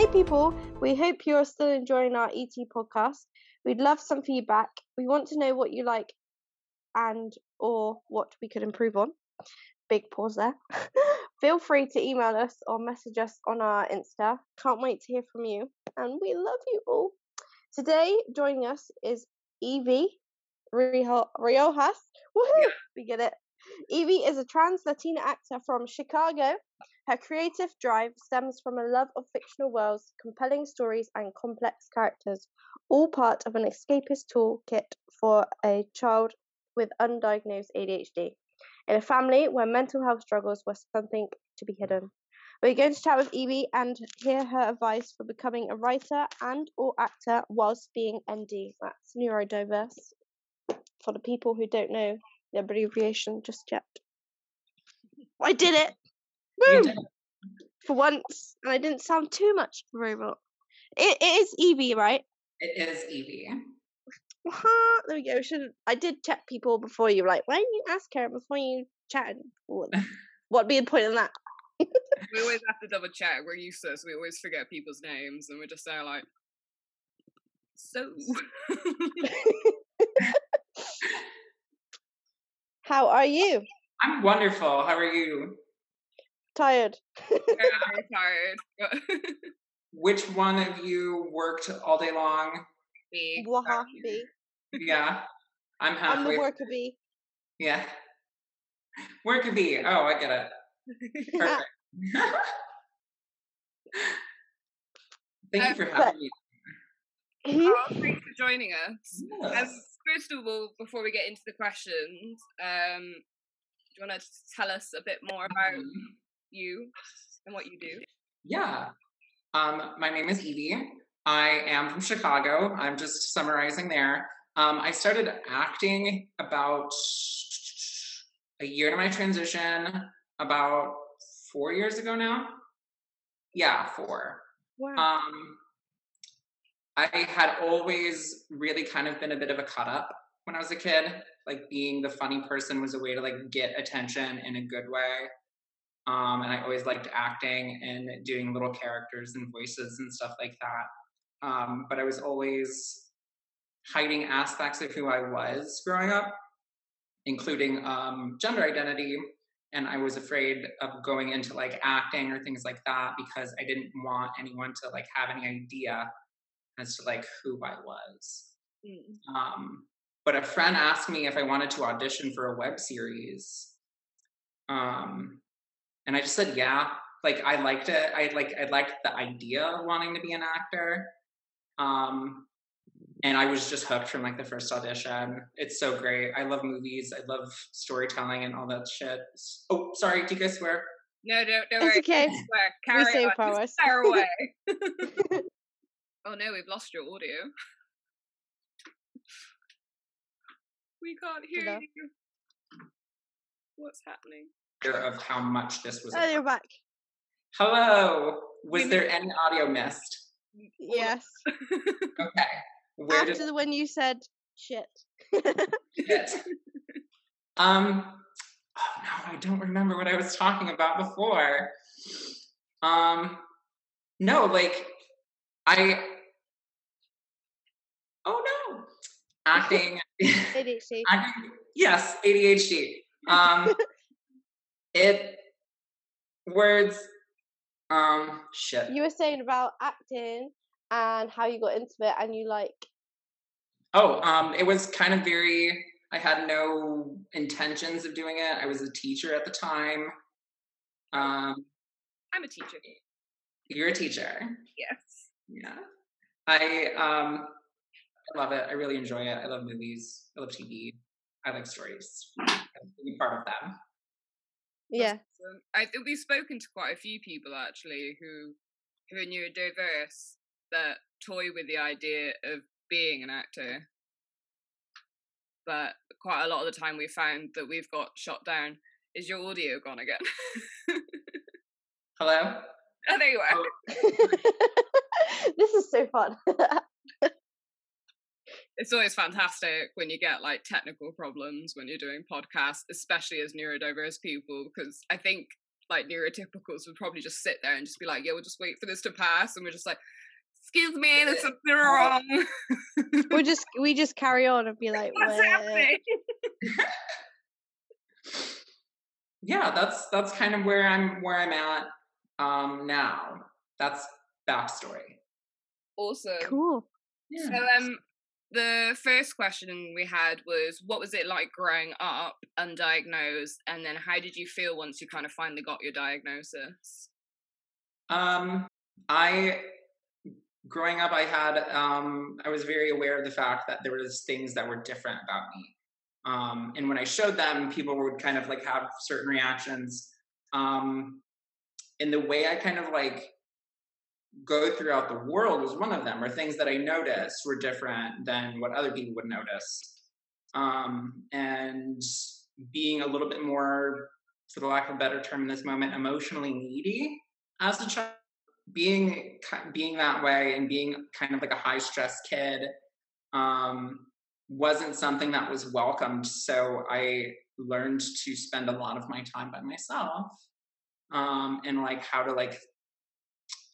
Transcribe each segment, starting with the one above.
Hey people, we hope you're still enjoying our ET podcast. We'd love some feedback. We want to know what you like and or what we could improve on. Big pause there. Feel free to email us or message us on our Insta. Can't wait to hear from you. And we love you all. Today, joining us is Evie Riojas. Woohoo! We get it. Evie is a trans Latina actor from Chicago. Her creative drive stems from a love of fictional worlds, compelling stories, and complex characters, all part of an escapist toolkit for a child with undiagnosed ADHD in a family where mental health struggles were something to be hidden. We're going to chat with Evie and hear her advice for becoming a writer and or actor whilst being ND. That's neurodiverse. For the people who don't know the abbreviation just yet. I did it! Did For once, and I didn't sound too much of a robot. It, it is Evie, right? It is Evie. Huh, there we go. Should I did check people before you? Like, why didn't you ask her before you chatted? What, what'd be the point in that? we always have to double check. We're useless. We always forget people's names, and we're just there like, so. How are you? I'm wonderful. How are you? Tired. I'm very tired. Which one of you worked all day long? me, Waha bee. Yeah, I'm happy. I'm the halfway. worker bee. Yeah. Where could be? Oh, I get it. Perfect. Thank you for having me. Oh, thanks for joining us. Um, Yes. first of all, before we get into the questions, um, do you want to tell us a bit more about Um, you and what you do? Yeah. Um, my name is Evie. I am from Chicago. I'm just summarizing there. Um, I started acting about a year to my transition, about four years ago now. Yeah, four. Wow. Um, I had always really kind of been a bit of a cut up when I was a kid. Like being the funny person was a way to like get attention in a good way. Um, and I always liked acting and doing little characters and voices and stuff like that. Um, but I was always hiding aspects of who I was growing up, including um, gender identity. And I was afraid of going into like acting or things like that because I didn't want anyone to like have any idea as to like who I was. Mm. Um, but a friend asked me if I wanted to audition for a web series. Um, and I just said yeah. Like I liked it. I like I liked the idea of wanting to be an actor. Um, and I was just hooked from like the first audition. It's so great. I love movies. I love storytelling and all that shit. Oh, sorry. Do you guys swear? No, don't, don't It's worry. okay. Swear. Carry save on. for Just us. fire away. oh no, we've lost your audio. We can't hear Hello? you. What's happening? Of how much this was. Oh, you're back. Hello. Was there any audio missed? Yes. Okay. Where After did the when you said shit. it? Um. Oh no, I don't remember what I was talking about before. Um. No, like I. Oh no. Acting. ADHD. acting. Yes, ADHD. Um. It. Words. Um. Shit. You were saying about acting and how you got into it, and you like. Oh, um, it was kind of very. I had no intentions of doing it. I was a teacher at the time. Um, I'm a teacher. you're a teacher. Yes. Yeah. I um, I love it. I really enjoy it. I love movies. I love TV. I like stories. I like to be part of them. Yeah. I think we've spoken to quite a few people actually who who are neurodiverse that toy with the idea of being an actor. But quite a lot of the time we found that we've got shot down. Is your audio gone again? Hello. oh, there you are. Oh. this is so fun. It's always fantastic when you get like technical problems when you're doing podcasts, especially as neurodiverse people, because I think like neurotypicals would probably just sit there and just be like, "Yeah, we'll just wait for this to pass," and we're just like, "Excuse me, there's something wrong." we just we just carry on and be like, "What's "Where-" happening?" yeah, that's that's kind of where I'm where I'm at um now. That's backstory. Awesome. Cool. So um the first question we had was what was it like growing up undiagnosed and then how did you feel once you kind of finally got your diagnosis? Um, I growing up, I had um, I was very aware of the fact that there was things that were different about me. Um, and when I showed them, people would kind of like have certain reactions. Um, and the way I kind of like go throughout the world was one of them, or things that I noticed were different than what other people would notice. Um, and being a little bit more, for the lack of a better term in this moment, emotionally needy as a child, being being that way and being kind of like a high stress kid um, wasn't something that was welcomed. So I learned to spend a lot of my time by myself um, and like how to like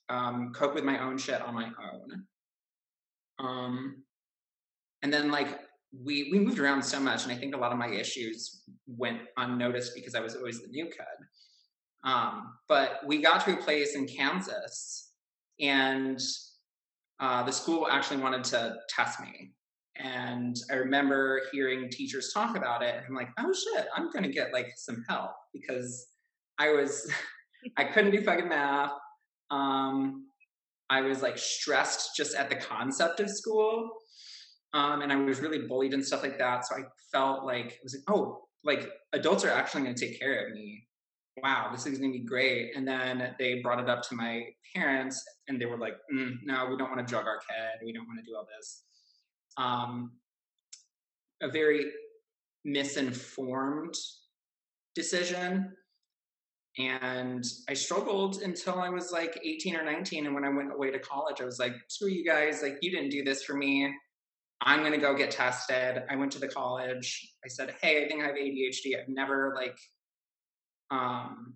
um, cope with my own shit on my own. Um, and then like we we moved around so much, and I think a lot of my issues went unnoticed because I was always the new kid. Um, but we got to a place in Kansas, and uh, the school actually wanted to test me. And I remember hearing teachers talk about it. And I'm like, oh shit, I'm gonna get like some help because I was I couldn't do fucking math. Um, I was like stressed just at the concept of school. Um, and I was really bullied and stuff like that. So I felt like it was like, oh, like adults are actually going to take care of me. Wow, this is going to be great. And then they brought it up to my parents, and they were like, mm, no, we don't want to drug our kid. We don't want to do all this. Um, a very misinformed decision and I struggled until I was like 18 or 19. And when I went away to college, I was like, screw you guys. Like, you didn't do this for me. I'm going to go get tested. I went to the college. I said, hey, I think I have ADHD. I've never, like, um,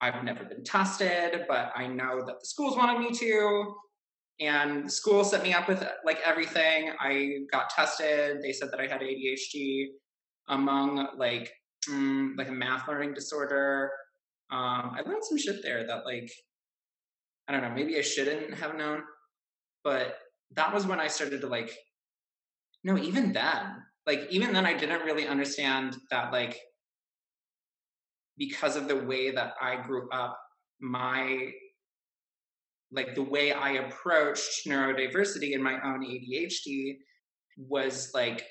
I've never been tested, but I know that the schools wanted me to. And the school set me up with like everything. I got tested. They said that I had ADHD among like mm, like a math learning disorder. Um, I learned some shit there that like I don't know, maybe I shouldn't have known, but that was when I started to like. No, even then, like even then, I didn't really understand that like because of the way that I grew up, my like the way I approached neurodiversity and my own ADHD was like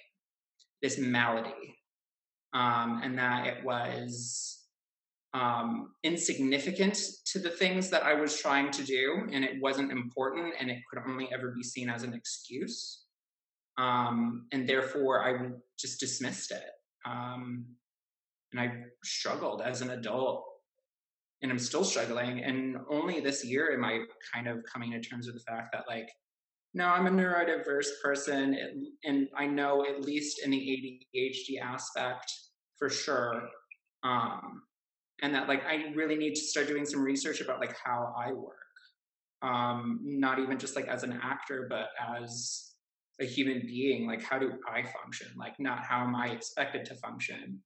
this malady um, and that it was um, insignificant to the things that I was trying to do, and it wasn't important, and it could only ever be seen as an excuse. Um, and therefore, I just dismissed it. Um, and I struggled as an adult, and I'm still struggling. And only this year am I kind of coming to terms with the fact that, like, no, I'm a neurodiverse person, and I know at least in the ADHD aspect for sure. Um, and that like I really need to start doing some research about like how I work. Um, not even just like as an actor, but as a human being. Like how do I function? Like not how am I expected to function?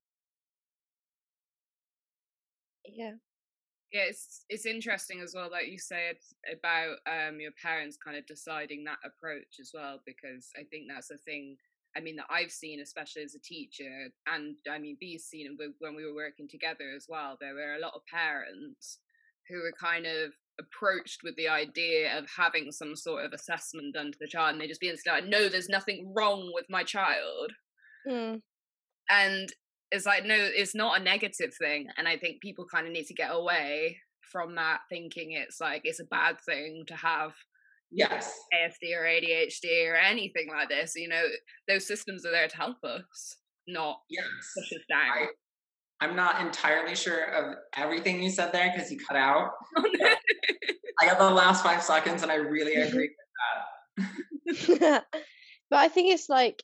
Yeah yeah it's it's interesting as well that you said about um your parents kind of deciding that approach as well because i think that's a thing i mean that i've seen especially as a teacher and i mean bee's seen when we were working together as well there were a lot of parents who were kind of approached with the idea of having some sort of assessment done to the child and they just be like no there's nothing wrong with my child mm. and it's like no it's not a negative thing and i think people kind of need to get away from that thinking it's like it's a bad thing to have yes. ASD or ADHD or anything like this you know those systems are there to help us not yes. push us down. I, am not entirely sure of everything you said there because you cut out I got the last five seconds and I really agree with that. But I think it's like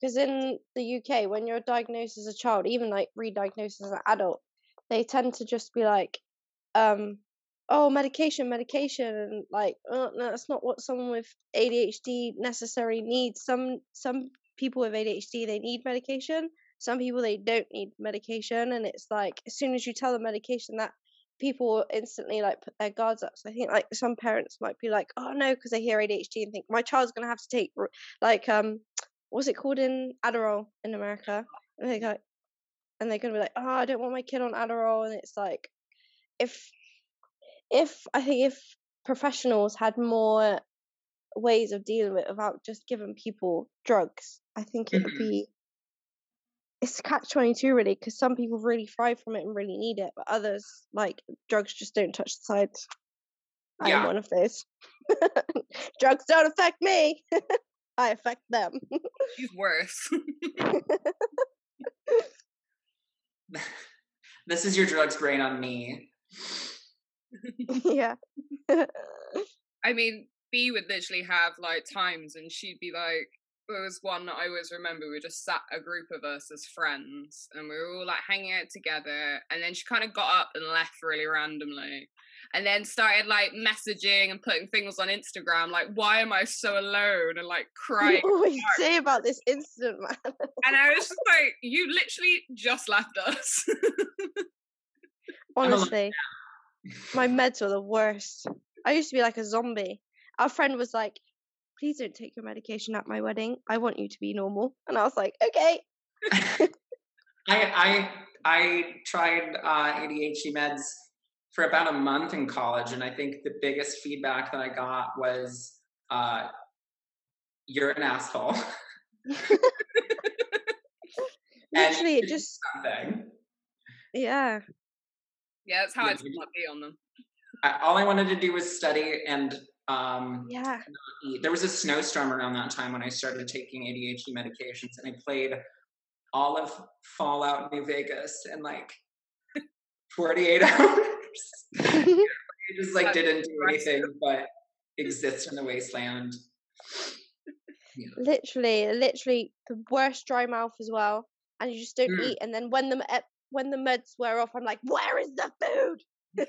because in the UK, when you're diagnosed as a child, even like re-diagnosed as an adult, they tend to just be like, um, oh, medication, medication, and like, oh, no, that's not what someone with ADHD necessarily needs. Some some people with ADHD they need medication. Some people they don't need medication, and it's like as soon as you tell them medication, that people instantly like put their guards up. So I think like some parents might be like, oh no, because they hear ADHD and think my child's gonna have to take like um what's it called in Adderall in America? And they go, and they're gonna be like, oh, I don't want my kid on Adderall, and it's like, if if I think if professionals had more ways of dealing with it without just giving people drugs, I think it would Mhm. be it's catch twenty two really because some people really thrive from it and really need it, but others like drugs just don't touch the sides. I'm Yeah. one of those. drugs don't affect me. I affect them. She's worse. this is your drugs brain on me. yeah. I mean, B would literally have like times, and she'd be like, there was one that I always remember. We just sat a group of us as friends, and we were all like hanging out together. And then she kind of got up and left really randomly, and then started like messaging and putting things on Instagram, like, "Why am I so alone?" and like you crying. always say about this incident, man. And I was just like, "You literally just left us." Honestly, my meds were the worst. I used to be like a zombie. Our friend was like, "Please don't take your medication at my wedding. I want you to be normal." And I was like, "Okay." I I I tried uh, ADHD meds for about a month in college, and I think the biggest feedback that I got was, uh, "You're an asshole." Literally, it just something. yeah. Yeah, that's how Yeah, I spent you- my B on them. I, all I wanted to do was study and um, Yeah. eat. There was a snowstorm around that time when I started taking ADHD medications, and I played all of Fallout New Vegas in like 48 hours. I just like didn't do anything but exist in the wasteland. literally, literally the worst dry mouth as well. And you just don't Mm. eat. And then when the me- when the meds wear off, I'm like, "Where is the food?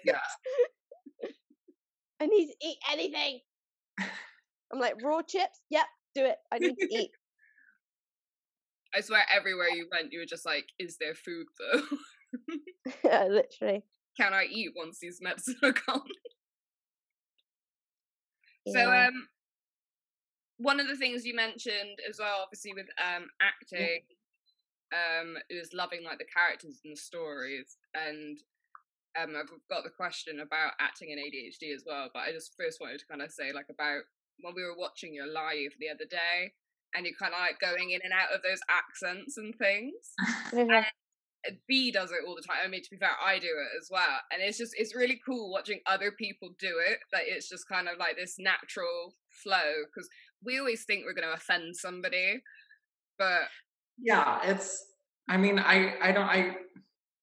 Yeah. I need to eat anything." I'm like, "Raw chips? Yep, do it. I need to eat." I swear, everywhere you went, you were just like, "Is there food though? Yeah, literally. Can I eat once these meds are gone?" So, um, one of the things you mentioned as well, obviously with um acting, um, is loving like the characters and the stories, and um, I've got the question about acting and ADHD as well. But I just first wanted to kind of say like about when we were watching your live the other day, and you kind of like going in and out of those accents and things. Uh, B does it all the time. I mean, to be fair, I do it as well, and it's just it's really cool watching other people do it. That it's just kind of like this natural flow because we always think we're going to offend somebody, but Yeah, it's. I mean, I I don't. I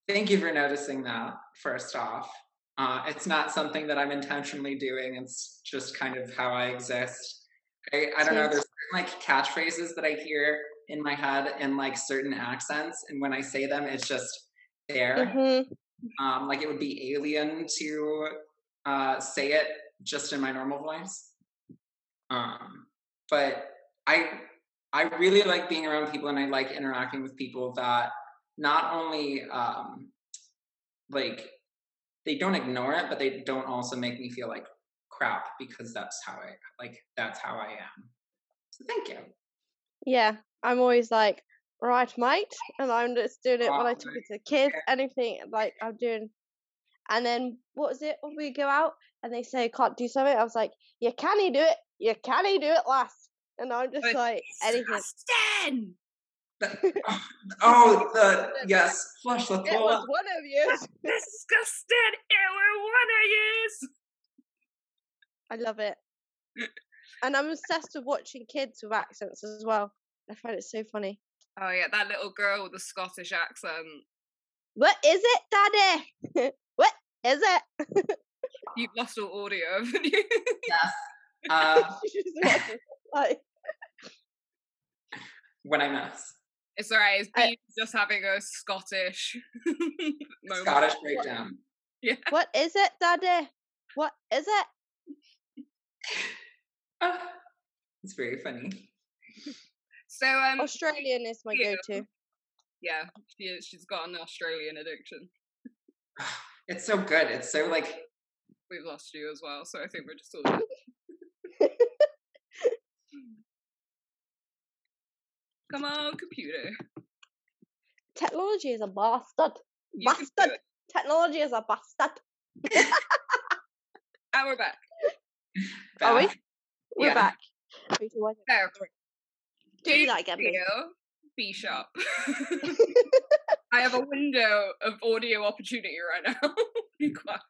thank you for noticing that. First off, uh, it's not something that I'm intentionally doing. It's just kind of how I exist. I, I don't know. There's like catchphrases that I hear in my head in like certain accents, and when I say them, it's just there. hmm Um, like it would be alien to uh, say it just in my normal voice. Um, but I I really like being around people and I like interacting with people that not only um, like they don't ignore it, but they don't also make me feel like crap because that's how I like that's how I am. So thank you. Yeah. I'm always like, right, mate. And I'm just doing it when I Oh, talk to the kids, anything like I'm doing. And then what was it when we go out and they say can't do something? I was like, you can do it. You can do it last. And I'm just But like, anything. Disgusting! The- oh, oh, the yes, flush the toilet. It was one of you. Disgusting! It were one of yous. I love it. And I'm obsessed with watching kids with accents as well. I find it so funny. Oh yeah, that little girl with the Scottish accent. What is it, Daddy? what is it? You've lost all audio, haven't you? Yes. Uh, She's watching, like, when I miss. It's alright. It's I, just having a Scottish moment. Scottish breakdown. Yeah. What is it, Daddy? What is it? Uh, it's very funny. So um, Australian is my go-to. Yeah, she is. She's got an Australian addiction. It's so good. It's so like we've lost you as well, so I think we're just all. Come on, computer. Technology is a bastard. You bastard. Technology is a bastard. and ah, we're back. back. Are we? We're yeah. back. do, do that again, B sharp. I have a window of audio opportunity right now. Be quiet.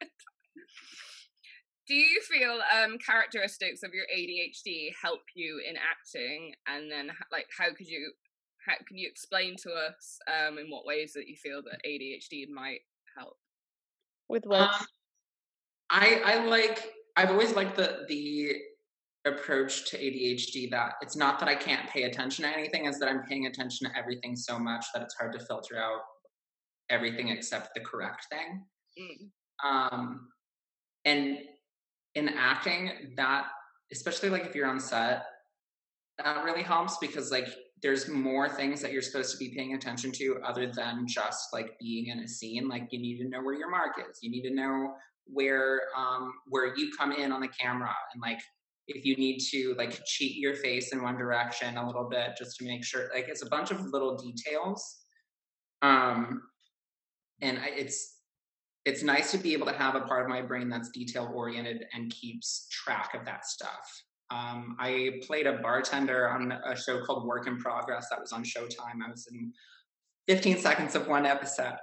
Do you feel um, characteristics of your ADHD help you in acting? And then, like, how could you, how can you explain to us um, in what ways that you feel that ADHD might help? With words. Um, I I like. I've always liked the the approach to ADHD that it's not that I can't pay attention to anything, is that I'm paying attention to everything so much that it's hard to filter out everything except the correct thing. Mm. Um, and in acting, that especially like if you're on set, that really helps because like there's more things that you're supposed to be paying attention to other than just like being in a scene. Like you need to know where your mark is. You need to know where um where you come in on the camera and like if you need to like cheat your face in one direction a little bit just to make sure like it's a bunch of little details um and it's it's nice to be able to have a part of my brain that's detail oriented and keeps track of that stuff um, i played a bartender on a show called work in progress that was on showtime i was in 15 seconds of one episode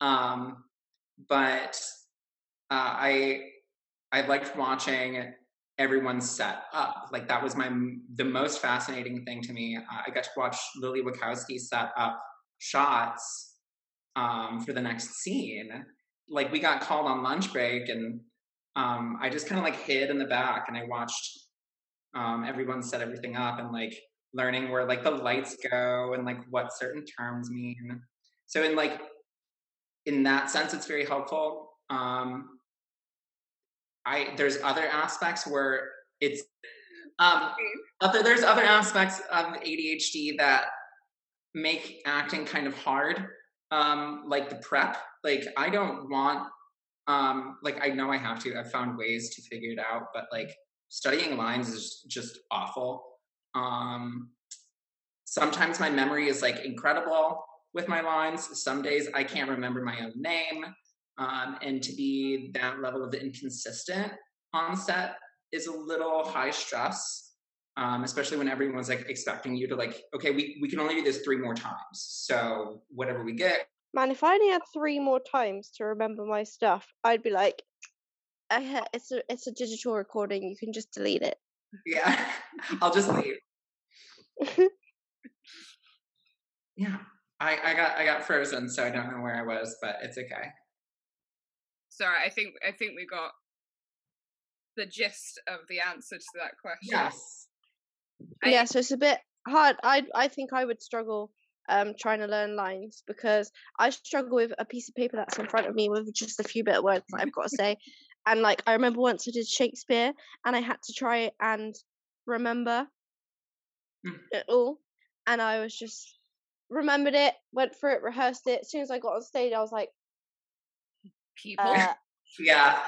um, but uh, i i liked watching everyone set up. Like that was my the most fascinating thing to me. Uh, I got to watch Lily Wachowski set up shots um, for the next scene. Like we got called on lunch break, and um, I just kind of like hid in the back, and I watched um, everyone set everything up, and like learning where like the lights go and like what certain terms mean. So in like in that sense, it's very helpful. Um, I there's other aspects where it's um other there's other aspects of ADHD that make acting kind of hard. Um, like the prep. Like I don't want um like I know I have to. I've found ways to figure it out, but like studying lines is just awful. Um sometimes my memory is like incredible with my lines. Some days I can't remember my own name. Um, and to be that level of inconsistent on set is a little high stress, um, especially when everyone's like expecting you to like, okay, we, we can only do this three more times. So whatever we get. Man, if I only had three more times to remember my stuff, I'd be like, it's a it's a digital recording. You can just delete it. Yeah, I'll just leave. yeah, I I got I got frozen, so I don't know where I was, but it's okay sorry, I think I think we got the gist of the answer to that question. Yes. I, yeah, so it's a bit hard. I I think I would struggle um trying to learn lines because I struggle with a piece of paper that's in front of me with just a few bit of words that I've got to say. And like I remember once I did Shakespeare and I had to try and remember mm. it all. And I was just remembered it, went through it, rehearsed it. As soon as I got on stage, I was like, people. Uh, yeah.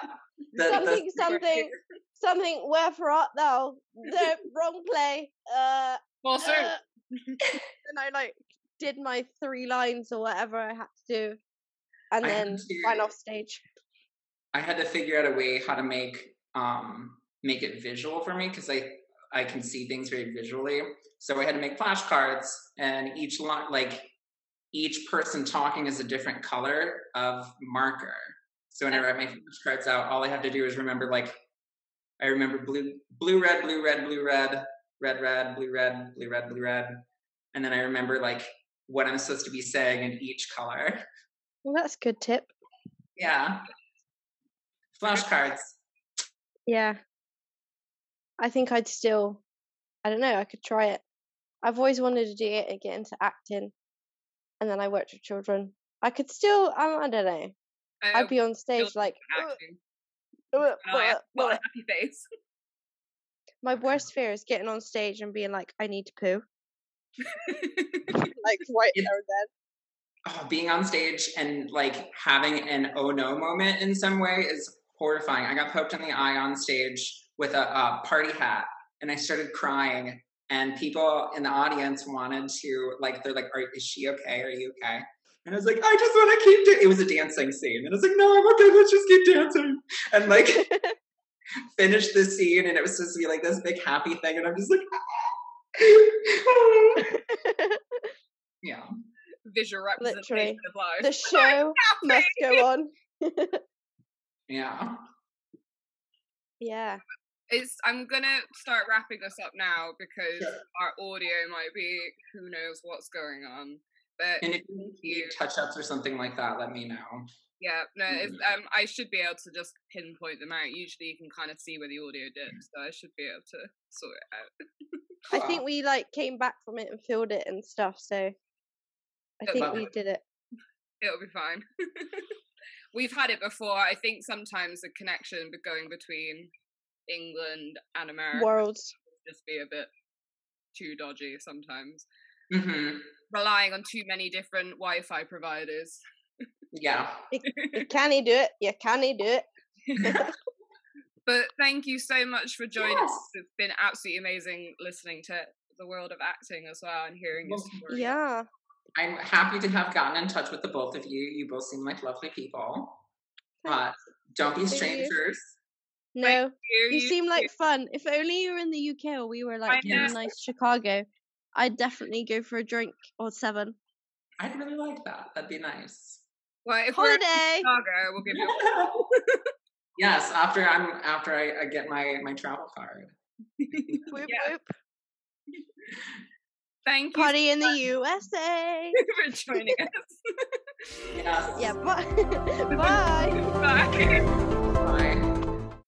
The, something, the, something, something. Where for art thou? The wrong play. Uh, well, sir. Uh, and I like did my three lines or whatever I had to do, and I then to, ran off stage. I had to figure out a way how to make um make it visual for me because I I can see things very visually. So I had to make flashcards, and each line, like each person talking is a different color of marker. So when I write my flashcards out, all I have to do is remember like I remember blue, blue, red, blue, red, blue, red, red, red, blue, red, blue, red, blue, red, and then I remember like what I'm supposed to be saying in each color. Well, that's a good tip. Yeah. Flashcards. Yeah. I think I'd still, I don't know, I could try it. I've always wanted to do it and get into acting, and then I worked with children. I could still, um, I don't know. Uh, I'd be on stage like. acting. "Uh, uh, Oh, uh." happy face. My worst fear is getting on stage and being like, I need to poo. Like right It- there then. oh, being on stage and like having an oh no moment in some way is horrifying. I got poked in the eye on stage with a, a party hat and I started crying. And people in the audience wanted to, like, they're like, Are, Is she okay? Are you okay? And I was like, I just want to keep doing It was a dancing scene. And I was like, No, I'm okay. Let's just keep dancing. And like, finish the scene. And it was supposed to be like this big happy thing. And I'm just like, ah, Yeah. Visual representation Literally. of life. the show must go on. Yeah. yeah. It's. I'm gonna start wrapping this up now because Sure. our audio might be who knows what's going on. But And if you need touch ups or something like that, let me know. yeah, no, Mhm. um, I should be able to just pinpoint them out. Usually, you can kind of see where the audio dips, so I should be able to sort it out. I think we like came back from it and filled it and stuff, so I think we did it. It'll be fine. We've had it before. I think sometimes the connection going between England and America Worlds. just be a bit too dodgy sometimes. hmm Relying on too many different Wi-Fi providers. Yeah. Can he do it? Yeah, can he do it? But thank you so much for joining Yes. us. It's been absolutely amazing listening to the world of acting as well and hearing your story. Yeah. I'm happy to have gotten in touch with the both of you. You both seem like lovely people. But don't be strangers. No, You, you you seem like fun. If only you were in the UK or we were like in nice Chicago, I'd definitely go for a drink or seven. I'd really like that. That'd be nice. Well, if we're in Holiday. Chicago, we'll give you a yes, after I'm after I, I get my my travel card. Whoop, Yeah. whoop. Thank you Party in the USA. for joining us. Yes. Yeah. Bye. bye. Bye. Bye.